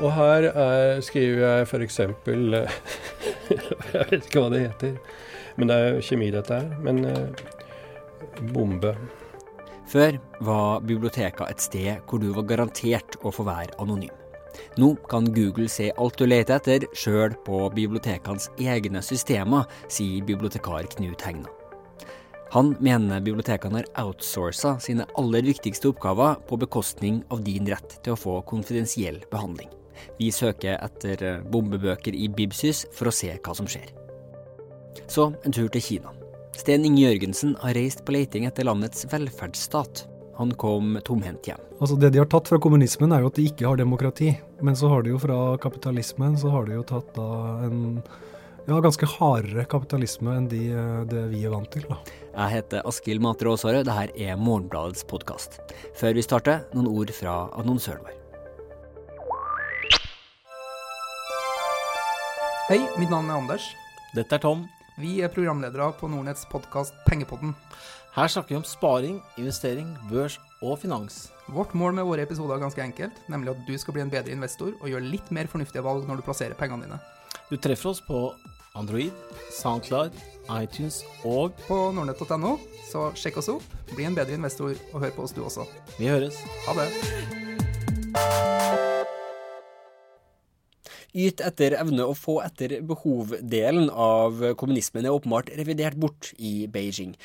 Og her er, skriver jeg f.eks. Jeg vet ikke hva det heter. Men det er kjemi, dette her. Men eh, bombe. Før var biblioteka et sted hvor du var garantert å få være anonym. Nå kan Google se alt du leter etter, sjøl på bibliotekenes egne systemer, sier bibliotekar Knut Hegna. Han mener bibliotekene har outsourca sine aller viktigste oppgaver på bekostning av din rett til å få konfidensiell behandling. Vi søker etter eh, bombebøker i Bibsys for å se hva som skjer. Så en tur til Kina. Sten Inge Jørgensen har reist på leiting etter landets velferdsstat. Han kom tomhendt hjem. Altså Det de har tatt fra kommunismen, er jo at de ikke har demokrati. Men så har de jo fra kapitalismen så har de jo tatt da en ja, ganske hardere kapitalisme enn de, det vi er vant til. da. Jeg heter Askild Matre Aasarød, dette er Morgenbladets podkast. Før vi starter, noen ord fra annonsøren vår. Hei, mitt navn er Anders. Dette er Tom. Vi er programledere på Nordnetts podkast Pengepodden. Her snakker vi om sparing, investering, børs og finans. Vårt mål med våre episoder er ganske enkelt, nemlig at du skal bli en bedre investor og gjøre litt mer fornuftige valg når du plasserer pengene dine. Du treffer oss på Android, Soundcloud, iTunes og På nordnett.no, så sjekk oss opp, bli en bedre investor og hør på oss du også. Vi høres. Ha det. Yt etter evne og få etter behov-delen av kommunismen er åpenbart revidert bort i Beijing.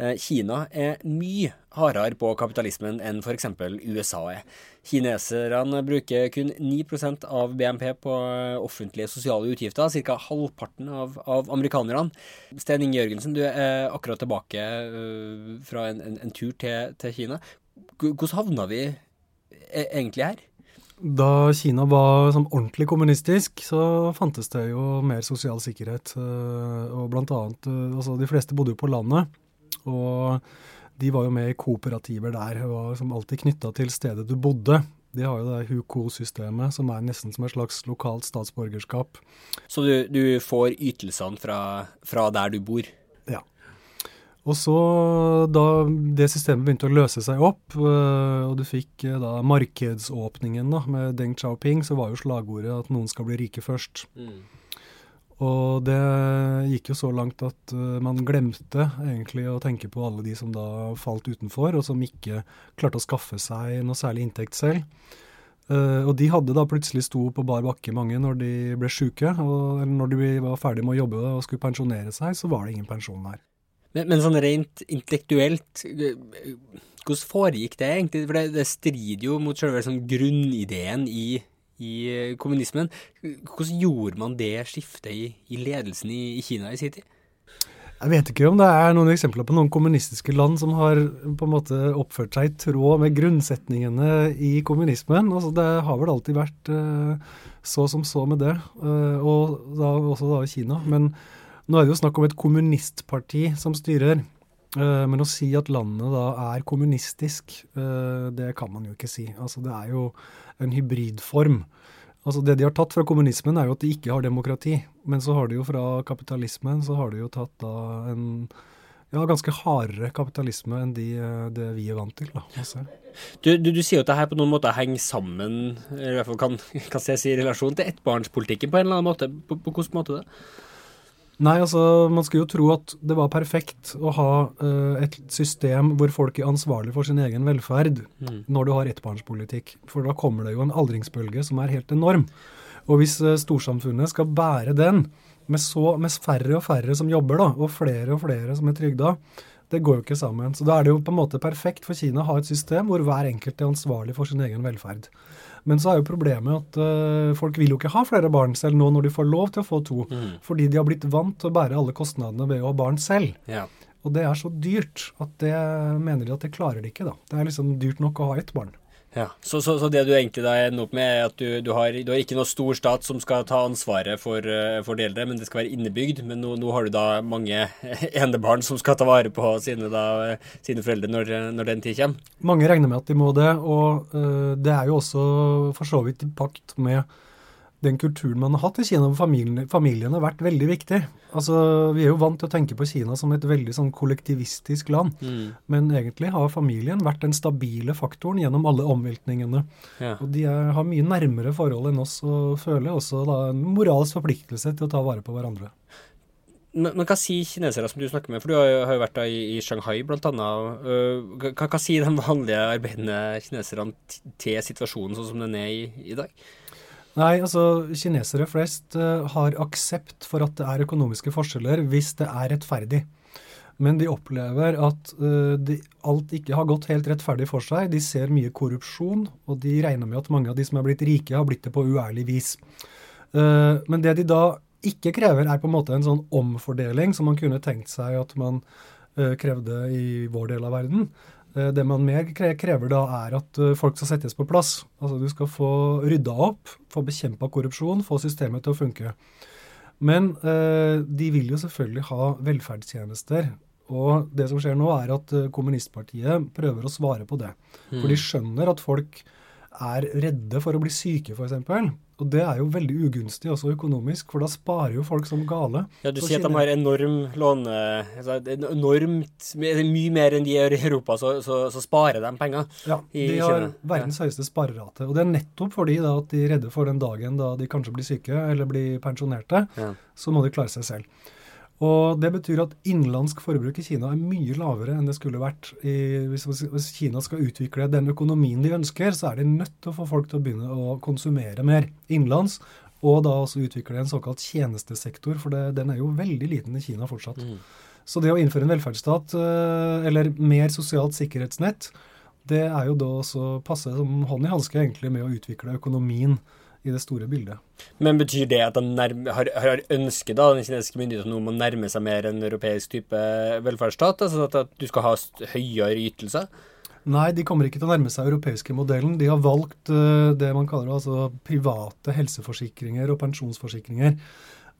Eh, Kina er mye hardere på kapitalismen enn f.eks. USA er. Kineserne bruker kun 9% av BNP på offentlige sosiale utgifter, ca. halvparten av, av amerikanerne. Sten Inge Jørgensen, du er akkurat tilbake uh, fra en, en, en, tur til, til Kina. Hvordan havna vi e-, egentlig her? Da Kina var sånn ordentlig kommunistisk, så fantes det jo mer sosial sikkerhet. Eh, og blant annet, eh, altså De fleste bodde jo på landet, og de var jo med i kooperativer der. var som alltid knytta til stedet du bodde. De har jo det HUKO-systemet, som er nesten som et slags lokalt statsborgerskap. Så du, du får ytelsene fra, fra der du bor? Og så, da det systemet begynte å løse seg opp, øh, og du fikk øh, da markedsåpningen da, med Deng Xiaoping, så var jo slagordet at noen skal bli rike først. Mm. Og det gikk jo så langt at uh, man glemte egentlig å tenke på alle de som da falt utenfor, og som ikke klarte å skaffe seg noe særlig inntekt selv. Og de hadde da plutselig sto på bar bakke, mange, når de ble sjuke. Og når de var ferdig med å jobbe og skulle pensjonere seg, så var det ingen pensjon der. Men, men, sånn rent intellektuelt, hvordan foregikk det egentlig? For det, det strider jo mot selve sånn grunnideen i, i, kommunismen. Hvordan gjorde man det skiftet i, i ledelsen i, i, Kina i sin tid? Jeg vet ikke om det er noen eksempler på noen kommunistiske land som har på en måte oppført seg i tråd med grunnsetningene i kommunismen. Altså, det har vel alltid vært uh, så som så med det, og da, også da i Kina. men nå er det jo snakk om et kommunistparti som styrer. Uh, men å si at landet da er kommunistisk, uh, det kan man jo ikke si. Altså Det er jo en hybridform. Altså Det de har tatt fra kommunismen, er jo at de ikke har demokrati. Men så har de jo fra kapitalismen så har de jo tatt da en ja, ganske hardere kapitalisme enn de, eh, det vi er vant til. da. Altså. Du, du, du, sier jo at det her på noen måter henger sammen, eller i hvert fall kan, kan ses i relasjon til ettbarnspolitikken på en eller annen måte. På, på hvilken måte det? Nei, altså man skulle jo tro at det var perfekt å ha uh, et system hvor folk er ansvarlig for sin egen velferd mm. når du har ettbarnspolitikk. For da kommer det jo en aldringsbølge som er helt enorm. Og hvis uh, storsamfunnet skal bære den, med, så, med færre og færre som jobber, da, og flere og flere som er trygda, det går jo ikke sammen. Så da er det jo på en måte perfekt for Kina å ha et system hvor hver enkelt er ansvarlig for sin egen velferd. Men så er jo problemet at uh, folk vil jo ikke ha flere barn selv nå når de får lov til å få to. Mm. Fordi de har blitt vant til å bære alle kostnadene ved å ha barn selv. Ja. Og det er så dyrt at det mener de at det klarer de ikke. da. Det er liksom dyrt nok å ha ett barn. Ja, så, så, så, det du egentlig da ender opp med, er at du, du, har, du, har, ikke noe stor stat som skal ta ansvaret for, uh, for de eldre, men det skal være innebygd. Men nå, nå har du da mange enebarn som skal ta vare på sine, da, sine foreldre når, når, den tid kommer. Mange regner med at de må det, og uh, det er jo også for så vidt i pakt med den kulturen man har hatt i Kina, hvor familien, familien har vært veldig viktig. Altså, Vi er jo vant til å tenke på Kina som et veldig sånn kollektivistisk land. Mm. Men egentlig har familien vært den stabile faktoren gjennom alle omveltningene. Ja. Og de er, har mye nærmere forhold enn oss, og føler også da en moralsk forpliktelse til å ta vare på hverandre. Men, men hva sier kinesere som du snakker med, for du har har jo vært da i, i Shanghai blant annet. Øh, hva, hva sier de vanlige arbeidende kineserne til situasjonen sånn som den er i, i dag? Nei, altså kinesere flest uh, har aksept for at det er økonomiske forskjeller hvis det er rettferdig. Men de opplever at uh, de, alt ikke har gått helt rettferdig for seg. De ser mye korrupsjon, og de regner med at mange av de som er blitt rike, har blitt det på uærlig vis. Uh, men det de da ikke krever, er på en måte en sånn omfordeling som man kunne tenkt seg at man krevde i vår del av verden. Eh, Det man mer krever da, er at eh, folk skal settes på plass. Altså Du skal få rydda opp, få bekjempa korrupsjon, få systemet til å funke. Men eh, de vil jo selvfølgelig ha velferdstjenester. Og det som skjer nå, er at eh, kommunistpartiet prøver å svare på det. For de skjønner at folk er redde for å bli syke, f.eks. Og det er jo veldig ugunstig også økonomisk, for da sparer jo folk som gale. Ja, Du Så sier at de har enorm låne... Altså, enormt Mye mer enn de gjør i Europa, så, så, så sparer de penger. Ja, de har verdens høyeste sparerate. Og det er nettopp fordi da, at de er redde for den dagen da de kanskje blir syke eller blir pensjonerte, Ja. så må de klare seg selv. Og Det betyr at innenlandsk forbruk i Kina er mye lavere enn det skulle vært. I, hvis, hvis Kina skal utvikle den økonomien de ønsker, så er de nødt til å få folk til å begynne å konsumere mer innenlands. Og da også utvikle en såkalt tjenestesektor, for det, den er jo veldig liten i Kina fortsatt. Mm. Så det å innføre en velferdsstat, eh, eller mer sosialt sikkerhetsnett, det er jo da også passe som hånd i hanske egentlig med å utvikle økonomien i det store bildet. Men betyr det at de nærme, har, har ønsket da, den kinesiske myndigheten om å nærme seg mer en europeisk type velferdsstat? Altså at, at du skal ha høyere ytelser? Nei, de kommer ikke til å nærme seg europeiske modellen. De har valgt uh, det man kaller altså private helseforsikringer og pensjonsforsikringer.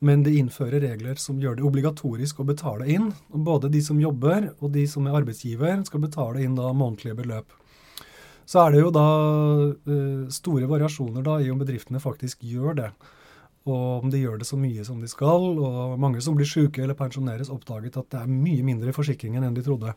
Men de innfører regler som gjør det obligatorisk å betale inn. Både de som jobber og de som er arbeidsgiver, skal betale inn da månedlige beløp. Så er det jo da eh, store variasjoner da i om bedriftene faktisk gjør det. Og om de gjør det så mye som de skal. Og mange som blir syke eller pensjoneres, oppdaget at det er mye mindre i forsikringen enn de trodde.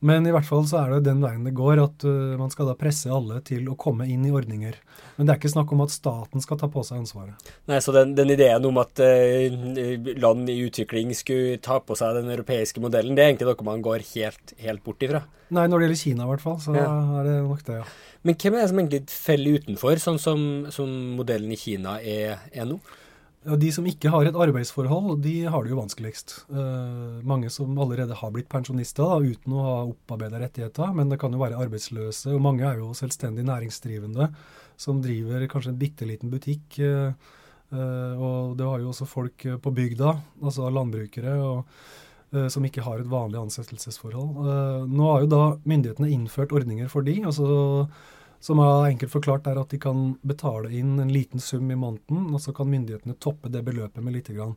Men i hvert fall så er det den veien det går, at uh, man skal da presse alle til å komme inn i ordninger. Men det er ikke snakk om at staten skal ta på seg ansvaret. Nei, så den, den ideen om at uh, land i utvikling skulle ta på seg den europeiske modellen, det er egentlig noe man går helt, helt bort ifra. Nei, når det gjelder Kina i hvert fall, så Ja. er det nok det, ja. Men hvem er det som egentlig faller utenfor, sånn som, som modellen i Kina er, er nå? De som ikke har et arbeidsforhold, de har det jo vanskeligst. Eh, mange som allerede har blitt pensjonister da, uten å ha opparbeida rettigheter, men det kan jo være arbeidsløse, og mange er jo selvstendig næringsdrivende som driver kanskje en bitte liten butikk. eh, eh, og det har jo også folk på bygda, altså landbrukere, og, som ikke har et vanlig ansettelsesforhold. Nå har jo da myndighetene innført ordninger for de, altså som er enkelt forklart er at de kan betale inn en liten sum i måneden, og så kan myndighetene toppe det beløpet med lite grann.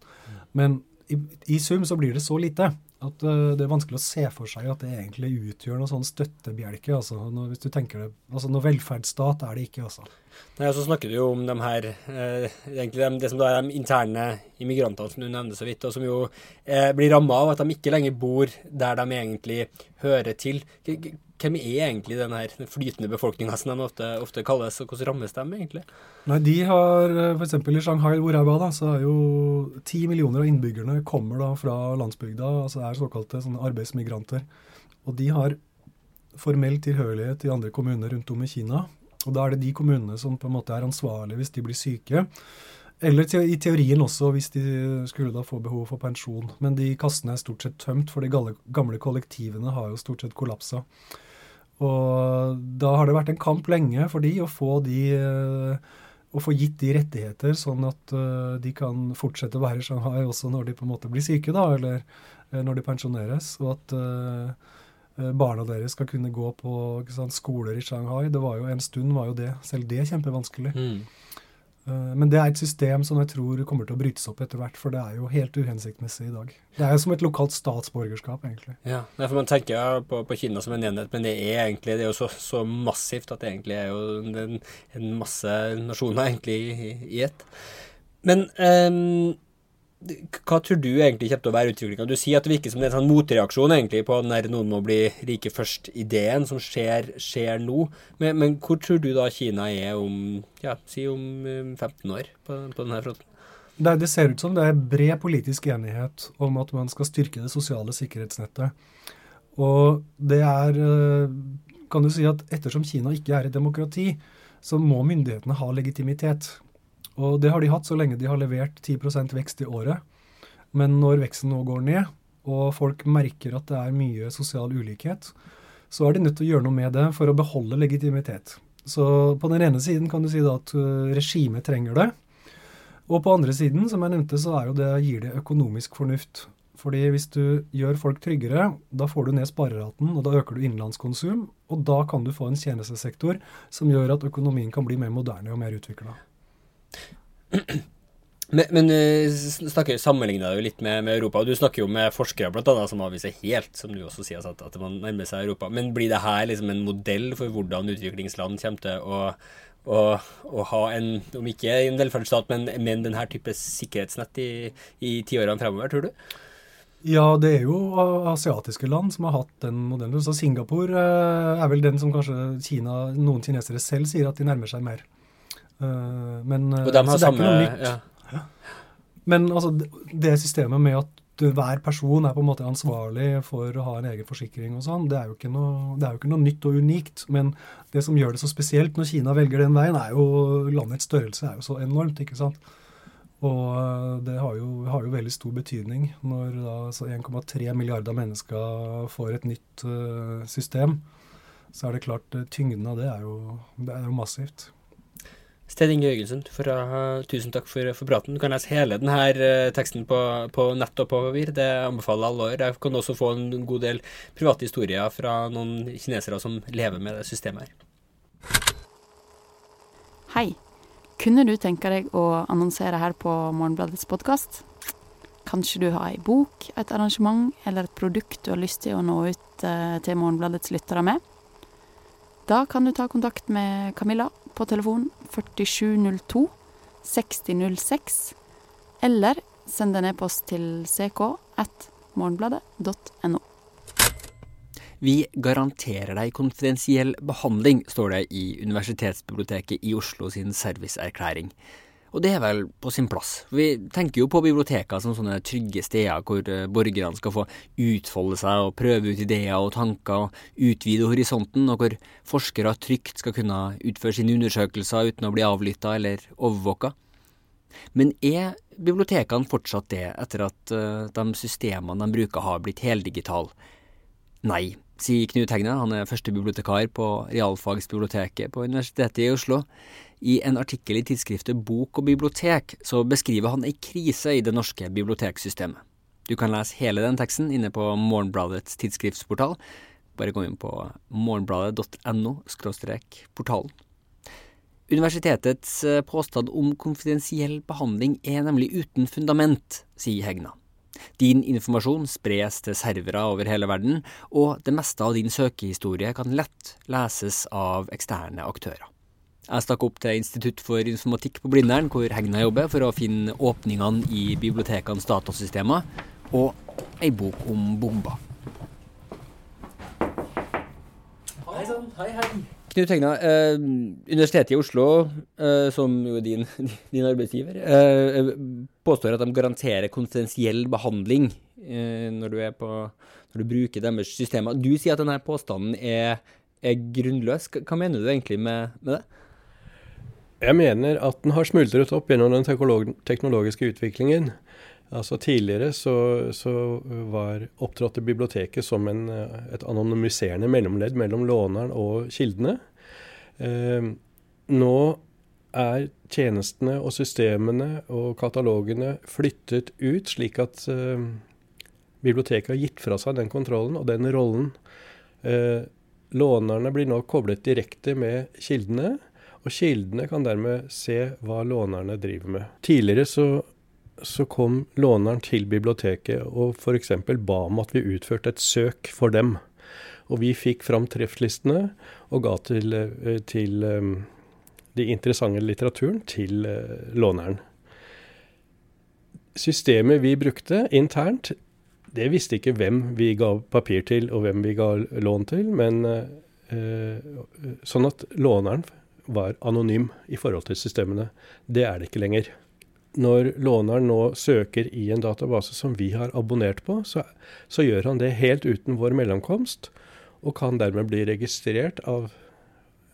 Men i, i sum så blir det så lite at øh, det er vanskelig å se for seg at det egentlig utgjør noen sånn støttebjelke. altså, når, hvis du tenker det, altså Noe velferdsstat er det ikke, altså. Nei, og så snakker du jo om de her, eh, egentlig de, det som da er de interne immigrantene som du nevnte så vidt, og som jo eh, blir ramma av at de ikke lenger bor der de egentlig hører til. Hvem er egentlig den her flytende befolkninga som de ofte, ofte kalles, og hvordan rammes de egentlig? Nei, de har f.eks. i Shanghai, hvor jeg var, da, så er jo ti millioner av innbyggerne kommer da fra landsbygda, altså er såkalte sånne arbeidsmigranter. Og de har formell tilhørighet i andre kommuner rundt om i Kina. Og da er det de kommunene som på en måte er ansvarlige hvis de blir syke. Eller te i teorien også hvis de skulle da få behov for pensjon. Men de kassene er stort sett tømt, for de gamle kollektivene har jo stort sett kollapsa. Og da har det vært en kamp lenge for de å få de eh, å få gitt de rettigheter, sånn at eh, de kan fortsette å være i Shanghai også når de på en måte blir syke, da, eller eh, når de pensjoneres. Og at barna deres skal kunne gå på sant, skoler i Shanghai. Det var jo En stund var jo det, selv det kjempevanskelig. Mm. Eh, Men det er et system som jeg tror kommer til å brytes opp etter hvert, for det er jo helt uhensiktsmessig i dag. Det er jo som et lokalt statsborgerskap, egentlig. Ja, for Man tenker på, på Kina som en enhet, men det er egentlig det er jo så, så massivt at det egentlig er jo en, en masse nasjoner egentlig i, i ett. Men ehm, hva tror du egentlig kommer til å være utviklinga? Du sier at det virker som det er en sånn motreaksjon egentlig på der noen må bli rike først-ideen som skjer, skjer nå. Men, men hvor tror du da Kina er om ja, si om eh, 15 år på, på denne fronten? Det, det ser ut som det er bred politisk enighet om at man skal styrke det sosiale sikkerhetsnettet. Og det er eh, Kan du si at ettersom Kina ikke er et demokrati, så må myndighetene ha legitimitet. Og det har de hatt så lenge de har levert 10% vekst i året. Men når veksten nå går ned, og folk merker at det er mye sosial ulikhet, så er de nødt til å gjøre noe med det for å beholde legitimitet. Så på den ene siden kan du si at eh, regimet trenger det. Og på andre siden, som jeg nevnte, så det, gir det økonomisk fornuft. Fordi hvis du gjør folk tryggere, da får du ned spareraten, og da øker du innenlandskonsum. Og da kan du få en tjenestesektor som gjør at økonomien kan bli mer moderne og mer utvikla. Men, men eh, snakker sammenligner jo litt med, med Europa, og du snakker jo med forskere blant annet, som avviser helt, som du også sier, at, at man nærmer seg Europa. Men blir det her liksom en modell for hvordan utviklingsland kommer til å, å, å ha en, om ikke en velferdsstat, men, men denne type sikkerhetsnett i, i tiårene fremover, tror du? Ja, det er jo asiatiske land som har hatt den modellen. Så Singapore eh, er vel den som kanskje Kina, noen kinesere selv sier at de nærmer seg mer. Eh, men, eh, Og de har er samme nytt. ja. Men altså, det- systemet med at hver person er på en måte ansvarlig for å ha en egen forsikring og sånn, det det er jo ikke noe nytt og unikt. Men det som gjør det så spesielt når Kina velger den veien, er jo landets størrelse er jo så enormt, ikke sant. Og øh, det har jo, har jo veldig stor betydning når 1,3 milliarder mennesker får et nytt system. Så er det klart, tyngden av det er jo, det er jo massivt. Sten Inge Jørgensen, tusen takk for, for praten. Du kan lese hele denne uh, teksten på, på nett og på papir. Det anbefaler alle år. Jeg kan også få en god del private historier fra noen kinesere som lever med det systemet her. Hei. Kunne du tenke deg å annonsere her på Morgenbladets podkast? Kanskje du har ei bok, et arrangement eller et produkt du har lyst til å nå ut eh, til Morgenbladets lyttere med? Da kan du ta kontakt med Camilla på telefon 4702 6006, eller send en e-post til ck.morgenbladet.no. Vi garanterer deg konfidensiell behandling, står det i Universitetsbiblioteket i Oslo sin serviceerklæring. Og det er vel på sin plass. Vi tenker jo på biblioteker som sånne trygge steder hvor eh, borgerne skal få utfolde seg og prøve ut ideer og tanker og utvide horisonten, og hvor forskere trygt skal kunne utføre sine undersøkelser uten å bli avlytta eller overvåka. Men er bibliotekene fortsatt det etter at eh, de systemene de bruker har blitt heldigitale? Nei, sier Knut Hegne. Han er førstebibliotekar på realfagsbiblioteket på Universitetet i Oslo. I en artikkel i tidsskriftet Bok og bibliotek så beskriver han ei krise i det norske biblioteksystemet. Du kan lese hele den teksten inne på Morgenbladets tidsskriftsportal. Bare gå inn på morgenbladet.no portalen. Universitetets eh, påstand om konfidensiell behandling er nemlig uten fundament, sier Hegna. Din informasjon spres til servere over hele verden, og det meste av din søkehistorie kan lett leses av eksterne aktører. Jeg stakk opp til Institutt for informatikk på Blindern, hvor Hegna jobber, for å finne åpningene i bibliotekenes datasystemer, og ei bok om bomber. Hei sann, hei hei. Knut Hegna, eh, Universitetet i Oslo, eh, som jo er din, din arbeidsgiver, eh, påstår at de garanterer konfidensiell behandling eh, når, du på, når du bruker deres systemer. Du sier at denne påstanden er, er grunnløs. Hva mener du egentlig med, med det? Jeg mener at den har smuldret opp gjennom den teknologiske utviklingen. Altså Tidligere så, så var opptrådte biblioteket som en, eh, et anonymiserende mellomledd mellom låneren og kildene. Eh, nå er tjenestene og systemene og katalogene flyttet ut, slik at eh, biblioteket har gitt fra seg den kontrollen og den rollen. Eh, lånerne blir nå koblet direkte med kildene. Og kildene kan dermed se hva lånerne driver med. Tidligere så, så kom låneren til biblioteket og f.eks. ba om at vi utførte et søk for dem. Og vi fikk fram trefflistene og ga til, eh, til um, de interessante litteraturen til uh, låneren. Systemet vi brukte internt, det visste ikke hvem vi ga papir til og hvem vi ga lån til, men sånn at låneren var anonym i forhold til systemene. Det er det ikke lenger. Når låneren nå søker i en database som vi har abonnert på, så, så gjør han det helt uten vår mellomkomst og kan dermed bli registrert av,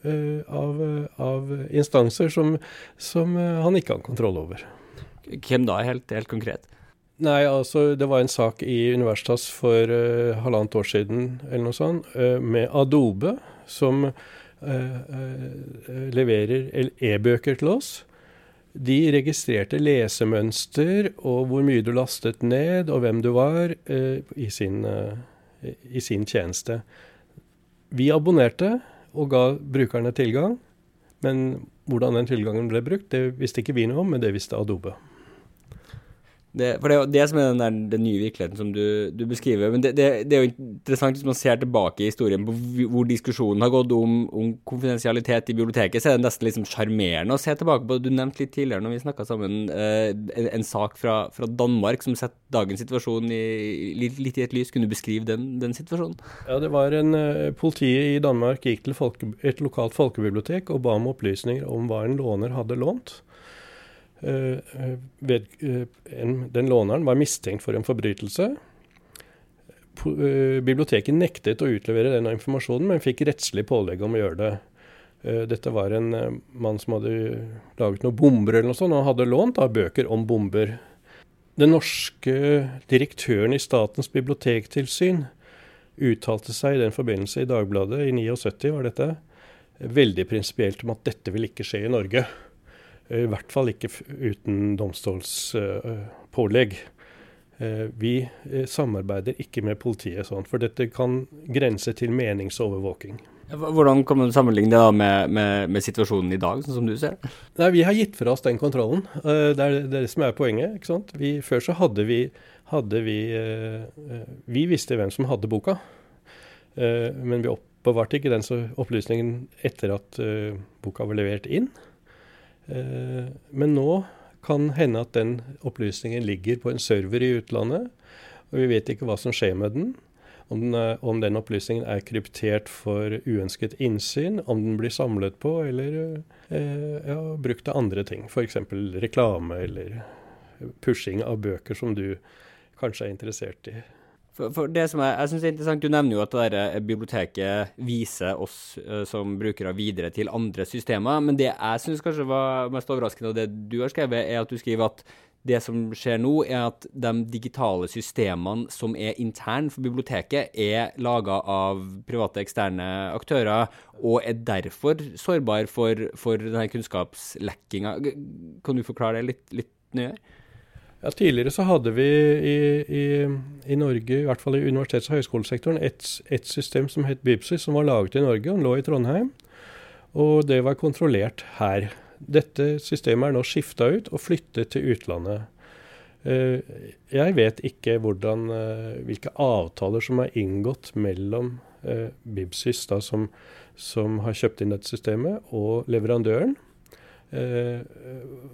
uh, av, av instanser som, som uh, han ikke har kontroll over. Hvem da, helt, helt, konkret? Nei, altså Det var en sak i Universitas for uh, halvannet år siden eller noe sånt, med Adobe, som leverer e-bøker til oss. De registrerte lesemønster og hvor mye du lastet ned, og hvem du var, i sin, i sin tjeneste. Vi abonnerte og ga brukerne tilgang, men hvordan den tilgangen ble brukt, det visste ikke vi noe om, men det visste Adobe. Det, for det er jo det som er den, der, den nye virkeligheten som du, du beskriver. Men det, det, det, er jo interessant hvis man ser tilbake i historien på hvor diskusjonen har gått om, om konfidensialitet i biblioteket, så er det nesten liksom sjarmerende å se tilbake på. Du nevnte litt tidligere når vi snakka sammen eh, en, en, sak fra, fra, Danmark som setter dagens situasjon i, litt, litt, i et lys. Kunne du beskrive den, den situasjonen? Ja, det var en uh, Politiet i Danmark gikk til folke, et lokalt folkebibliotek og ba om opplysninger om hva en låner hadde lånt. Eh, ved, en, den låneren var mistenkt for en forbrytelse. Eh, biblioteket nektet å utlevere denne informasjonen, men fikk rettslig pålegg om å gjøre det. Dette var en mann som hadde laget noen bomber eller noe sånt, og hadde lånt av bøker om bomber. Den norske direktøren i Statens bibliotektilsyn uttalte seg i den forbindelse i Dagbladet, i 79 var dette, veldig prinsipielt om at dette vil ikke skje i Norge. I hvert fall ikke uten domstolspålegg. Eh, vi eh, samarbeider ikke med politiet sånn, for dette kan grense til meningsovervåking. Hvordan kan man sammenligne det da med, med, med, situasjonen i dag, sånn som du ser det? Nei, Vi har gitt fra oss den kontrollen. Eh, det er det som er poenget. ikke sant? Vi, før så hadde vi, hadde vi Vi visste hvem som hadde boka, men vi oppbevarte ikke den opplysningen etter at boka var levert inn. Eh, men nå kan hende at den opplysningen ligger på en server i utlandet, og vi vet ikke hva som skjer med den. Om den, er, om den opplysningen er kryptert for uønsket innsyn, om den blir samlet på eller eh, ja, brukt til andre ting. F.eks. reklame eller pushing av bøker som du kanskje er interessert i. For, for det som jeg, jeg synes er interessant, Du nevner jo at det der biblioteket viser oss uh, som brukere videre til andre systemer. Men det jeg syns kanskje var mest overraskende, og det du har skrevet, er at du skriver at det som skjer nå, er at de digitale systemene som er interne for biblioteket, er laga av private eksterne aktører, og er derfor sårbare for, for denne kunnskapslekkinga. Kan du forklare det litt, litt nøyere? Ja, Tidligere så hadde vi i, i, i, Norge, i hvert fall i universitets- og høyskolesektoren, et, et, system som het Bibsys, som var laget i Norge og lå i Trondheim. Og det var kontrollert her. Dette systemet er nå skifta ut og flyttet til utlandet. Eh, jeg vet ikke hvordan, eh, hvilke avtaler som er inngått mellom eh, Bibsys, da, som, som har kjøpt inn dette systemet, og leverandøren. Eh,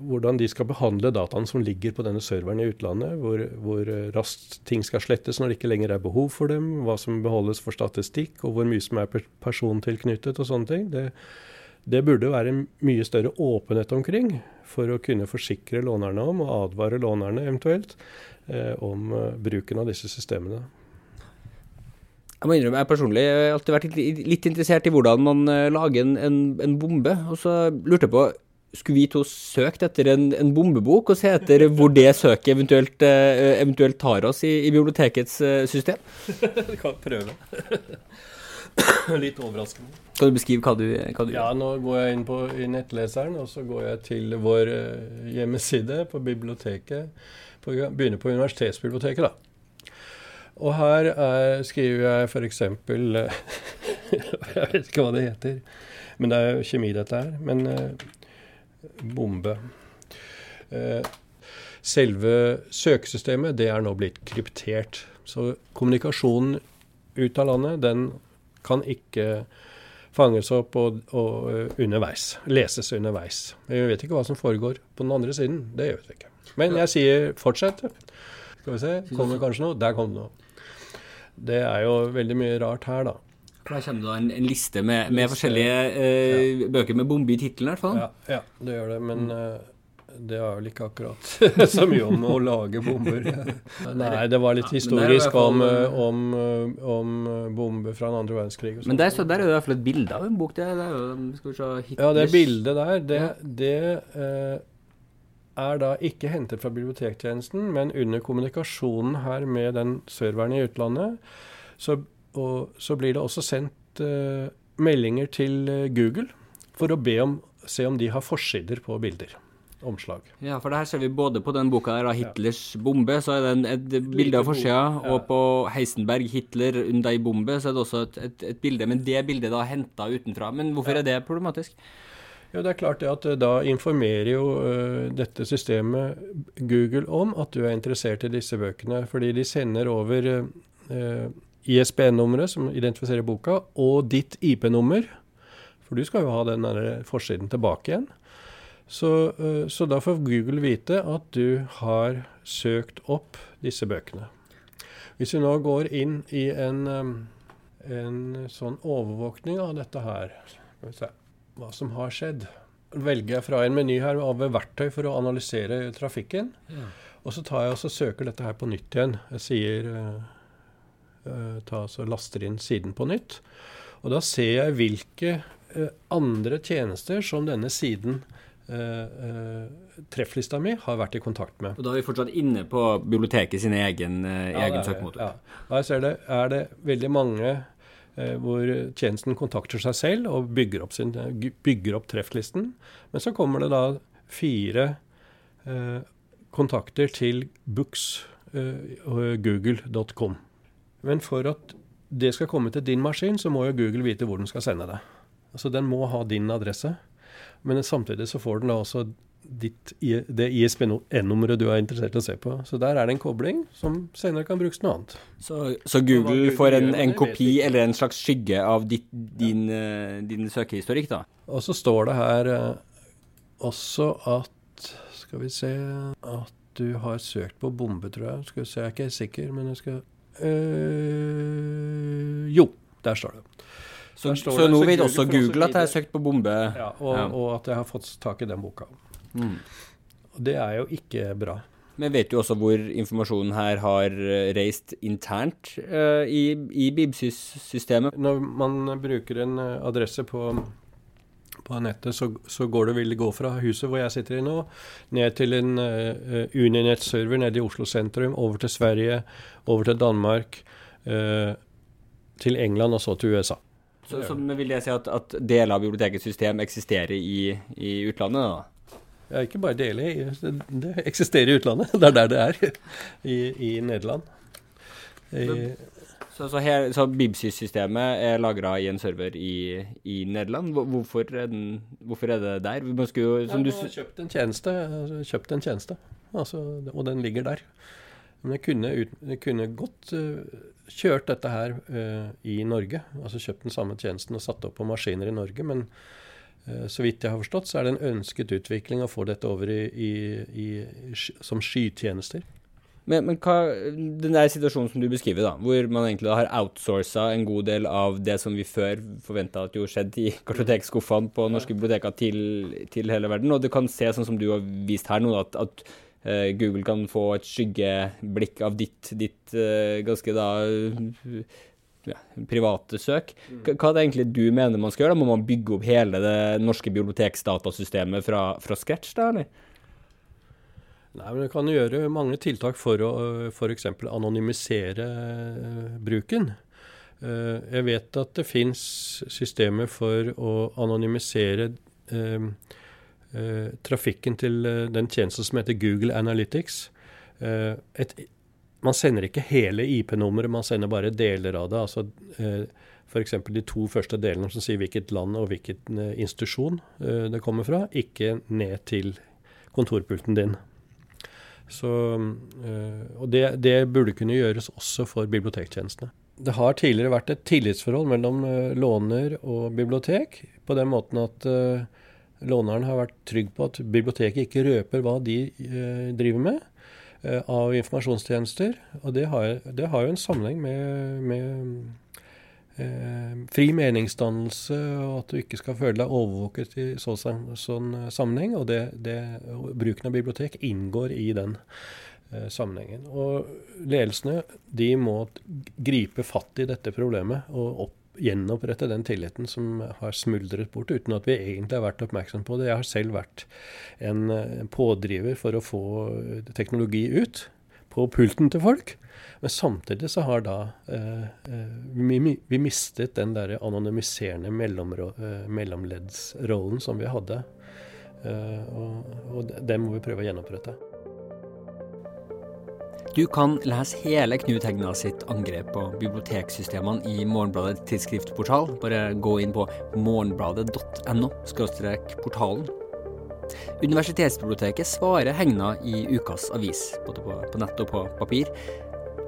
hvordan de skal behandle dataene som ligger på denne serveren i utlandet. Hvor, hvor, raskt ting skal slettes når det ikke lenger er behov for dem. Hva som beholdes for statistikk, og hvor mye som er persontilknyttet og sånne ting. Det, det burde være mye større åpenhet omkring for å kunne forsikre lånerne om, og advare lånerne eventuelt, eh, om bruken av disse systemene. Jeg må innrømme, jeg personlig har alltid vært litt interessert i hvordan man lager en, en, en bombe. Og så lurte jeg på skulle vi to søkt etter en, en, bombebok og se etter hvor det søket eventuelt, uh, eventuelt tar oss i, i bibliotekets uh, system? du kan prøve. Litt overraskende. Kan du beskrive hva du, hva du Ja, nå går jeg inn på i nettleseren, og så går jeg til vår uh, hjemmeside på biblioteket. På, begynner på universitetsbiblioteket, da. Og her er, skriver jeg f.eks. jeg vet ikke hva det heter. Men det er jo kjemi, dette her. Men eh, bombe eh, Selve søkesystemet det er nå blitt kryptert. Så kommunikasjonen ut av landet, den kan ikke fanges opp og, og uh, underveis. Leses underveis. Vi vet ikke hva som foregår på den andre siden. Det gjør vi ikke. Men jeg sier fortsett. Skal vi se. Kommer kanskje noe? Der kom det noe. Det er jo veldig mye rart her, da. For Der kommer det en, en liste med, med forskjellige eh, bøker med bombe i tittelen, i hvert fall. Ja, ja, det gjør det. Men uh, det er vel ikke akkurat så mye om å lage bomber. Nei, det var litt historisk om, eh, om, eh, om bomber fra den andre verdenskrig. Men der, så, der er det i hvert fall et bilde av en bok. Det, det er jo, vi se, Ja, det bildet der, det, det uh, er da ikke hentet fra bibliotektjenesten, men under kommunikasjonen her med den serveren i utlandet, så, og, så blir det også sendt uh, meldinger til Google for å be om, se om de har forsider på bilder omslag. Ja, for det her ser vi både på den boka der Hitlers bombe, så er det et bilde av forsida, ja. og på Heisenberg, Hitler, Undei bombe, så er det også et, et, et bilde. Men det bildet da henta utenfra. Men hvorfor ja. er det problematisk? Ja, Det er klart det at eh, da informerer jo uh, dette systemet Google om at du er interessert i disse bøkene. Fordi de sender over uh, eh, ISBN-nummeret som identifiserer boka, og ditt IP-nummer. For du skal jo ha den forsiden tilbake igjen. Så, eh, så, da får Google vite at du har søkt opp disse bøkene. Hvis vi nå går inn i en, eh, en sånn overvåkning av dette her, skal vi se hva som har skjedd, velger jeg fra en meny her over verktøy for å analysere trafikken. Ja. Og så tar jeg og søker dette her på nytt igjen. Jeg sier uh, ta så laster inn siden på nytt. Og da ser jeg hvilke uh, andre tjenester som denne siden Uh, trefflista mi har vært i kontakt med. Og Da er vi fortsatt inne på biblioteket sin egen, uh, ja, egen søkemotor. Ja. Her ser det, er det veldig mange hvor tjenesten kontakter seg selv og bygger opp, sin, bygger opp trefflisten. Men så kommer det da fire kontakter til books google.com. Men for at det skal komme til din maskin, så må jo Google vite hvor den skal sende det. Altså Den må ha din adresse. Men samtidig så får den da også ditt, det ISBN-nummeret du er interessert i å se på. Så der er det en kobling som senere kan brukes til noe annet. Så, så Google får en, en kopi eller en slags skygge av ditt, din, ja. din, søkehistorikk, da? Og så står det her uh, også at Skal vi se At du har søkt på bombe, tror jeg. Skal vi se, Jeg er ikke sikker, men jeg skal uh, Jo, der står det. Så, så nå vet også Google at jeg har søkt på bombe? Ja, og, ja. og, at jeg har fått tak i den boka. Mm. Det er jo ikke bra. Men vet du også hvor informasjonen her har eh, reist internt uh, i, i Bibsys-systemet? Når man bruker en adresse på, på nettet, så, så, går det, vil det gå fra huset hvor jeg sitter i nå, ned til en uh, Uninett-server nede i Oslo sentrum, over til Sverige, over til Danmark, uh, til England og så til USA. Så, så vil jeg si at, at deler av bibliotekets system eksisterer i, i utlandet? da? Ja, ikke bare deler. Det, det eksisterer i utlandet. Det er der det er. I, i Nederland. I, så, så, så Bibsys-systemet er lagra i en server i, i Nederland. Hvorfor er, den, hvorfor er, det der? Man skulle jo, som ja, du kjøpt en tjeneste, kjøpt en tjeneste altså, og den ligger der. Men jeg kunne, jeg kunne godt uh, kjørt dette her uh, i Norge. Altså kjøpt den samme tjenesten og satt opp på maskiner i Norge. Men uh, så vidt jeg har forstått, så er det en ønsket utvikling å få dette over i, i, i, som skytjenester. Men, men hva, den der situasjonen som du beskriver, da, hvor man egentlig har outsourca en god del av det som vi før forventa at jo skjedde i kartotekskuffene på norske biblioteker til, til, hele verden, og det kan se sånn som du har vist her nå, at, at uh, Google kan få et skyggeblikk av ditt, ditt uh, ganske da ja, private søk. Hva, Hva er det egentlig du mener man skal gjøre? Da Må man bygge opp hele det norske biblioteksdatasystemet fra, fra scratch, da, eller? Nei, men Du kan gjøre mange tiltak for å f.eks. anonymisere eh, bruken. Jeg vet at det fins systemer for å anonymisere Eh, trafikken til eh, den tjenesten som heter Google Analytics. Eh, et, man sender ikke hele IP-nummeret, man sender bare deler av det. altså f.eks. de to første delene som sier hvilket land og hvilken eh, institusjon eh, det kommer fra, ikke ned til kontorpulten din. Så, og det, det, burde kunne gjøres også for bibliotektjenestene. Det har tidligere vært et tillitsforhold mellom låner og bibliotek, på den måten at låneren har vært trygg på at biblioteket ikke røper hva de driver med. Eh, av informasjonstjenester. Og det har, det har jo en sammenheng med, med eh, fri meningsdannelse, og at du ikke skal føle deg overvåket i så, sånn sammenheng. Og det, det, bruken av bibliotek inngår i den eh, sammenhengen. Og ledelsene de må gripe fatt i dette problemet og opp gjenopprette den tilliten som har smuldret bort, uten at vi egentlig har vært oppmerksom på det. Jeg har selv vært en, en pådriver for å få teknologi ut på pulten til folk. Men samtidig så har da eh, eh vi, vi, mistet den der anonymiserende eh, mellomleddsrollen som vi hadde. Og, og den må vi prøve å gjenopprette. Du kan lese hele Knut Hegna sitt angrep på biblioteksystemene i Morgenbladet tidsskriftportal. Bare gå inn på morgenbladet.no portalen. Universitetsbiblioteket svarer Hegna i ukas avis, både på nett og på papir.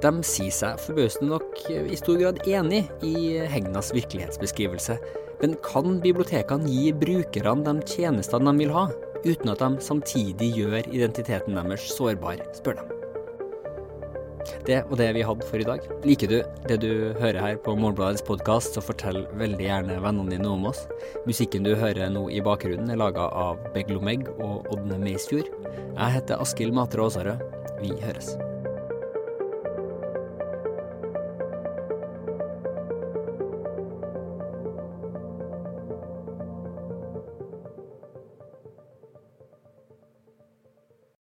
De sier seg forbausende nok i stor grad enig i Hegnas virkelighetsbeskrivelse. Men kan bibliotekene gi brukerne de tjenestene de vil ha, uten at de samtidig gjør identiteten deres sårbar, spør de. Det var det vi hadde for i dag. Liker du det du hører her på Morgenbladets podkast, så fortell veldig gjerne vennene dine om oss. Musikken du hører nå i bakgrunnen er laga av Beglomeg og Ådne Meisfjord. Jeg heter Askild Matre Aasarød. Vi høres.